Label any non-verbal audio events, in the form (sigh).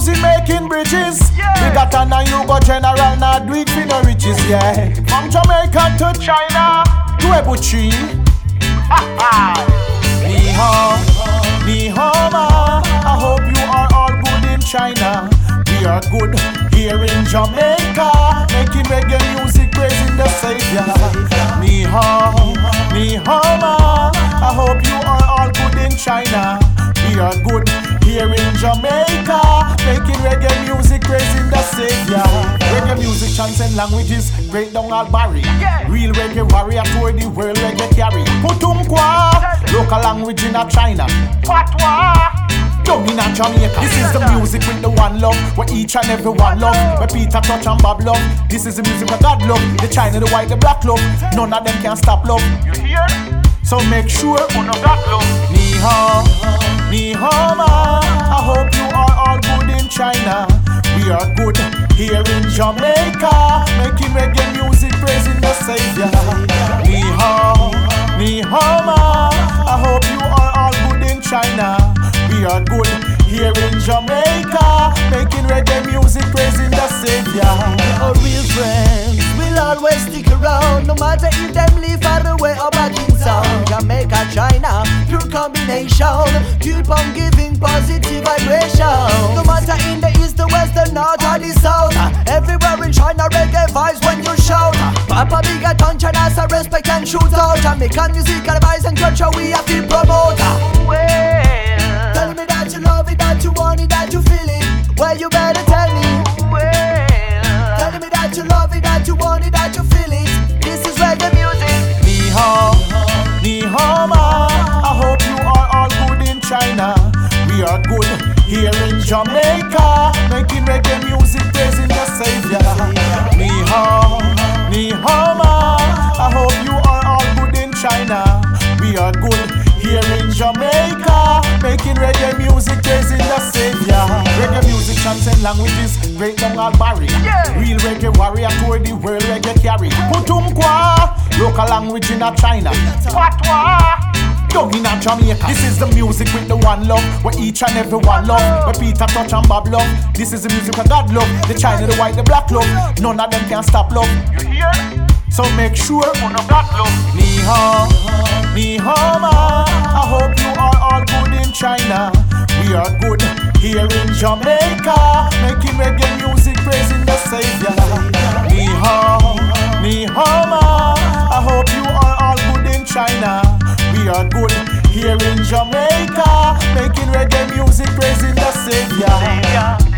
music making bridges. Yeah. Bigger than a you go general, not do it for no riches, yeah. From Jamaica to China. to Ebuchi. (laughs) Ah, Ni hao, ni hao ma. I hope you are all good in China. We are good here in Jamaica, making reggae music, praising the Savior. Ni hao, ni hao ma. I hope you are all good in China. We are good Jamaica, making reggae music, praising the Savior. Reggae music, chants and languages, break down all barrier. Yeah. Real reggae warrior toward the world reggae carry. Putonghua, local language in a China. Patois. Down in a Jamaica. This is the music with the one love, where each and every one love. Where Peter Tosh and Bob love. This is the music where God love. The China, the white, the black love. None of them can stop love. You hear? So make sure Uno that love. Ni hao, Jamaica, making reggae music, praising the Savior. Ni hao, ni hao ma. I hope you are all good in China. We are good here in Jamaica, making reggae music, praising the Savior. Our real friends will always stick around No matter if them live far away or back in town Jamaica, China, pure combination Keep on giving positive vibration Papa big attention as a respect and shoot out Jamaican musical vibes and culture we have to promote Well, Tell me that you love it, that you want it, that you feel it Well, you better tell me well. Tell me that you love it, that you want it, that you feel it. This is reggae music. Ni hao, ni hao ma. I hope you are all good in China. We are good here in Jamaica, making reggae music, praising the Savior. Reggae music, praising the Savior. Reggae music, chants and languages, break down all barrier. Yeah. Real reggae warrior toward the world reggae carry. Putonghua, local language in a China. Patois. Down in a Jamaica. This is the music with the one love, where each and every one love. Where Peter Tosh and Bob love. This is the music where God love. The China, the white, the black love. None of them can stop love. You hear? So make sure Uno got love. Ni hao, ni hao ma. I hope you are Jamaica, making reggae music, praising the Savior. Ni hao, ni hao. I hope you are all good in China. We are good here in Jamaica, making reggae music, praising the Savior.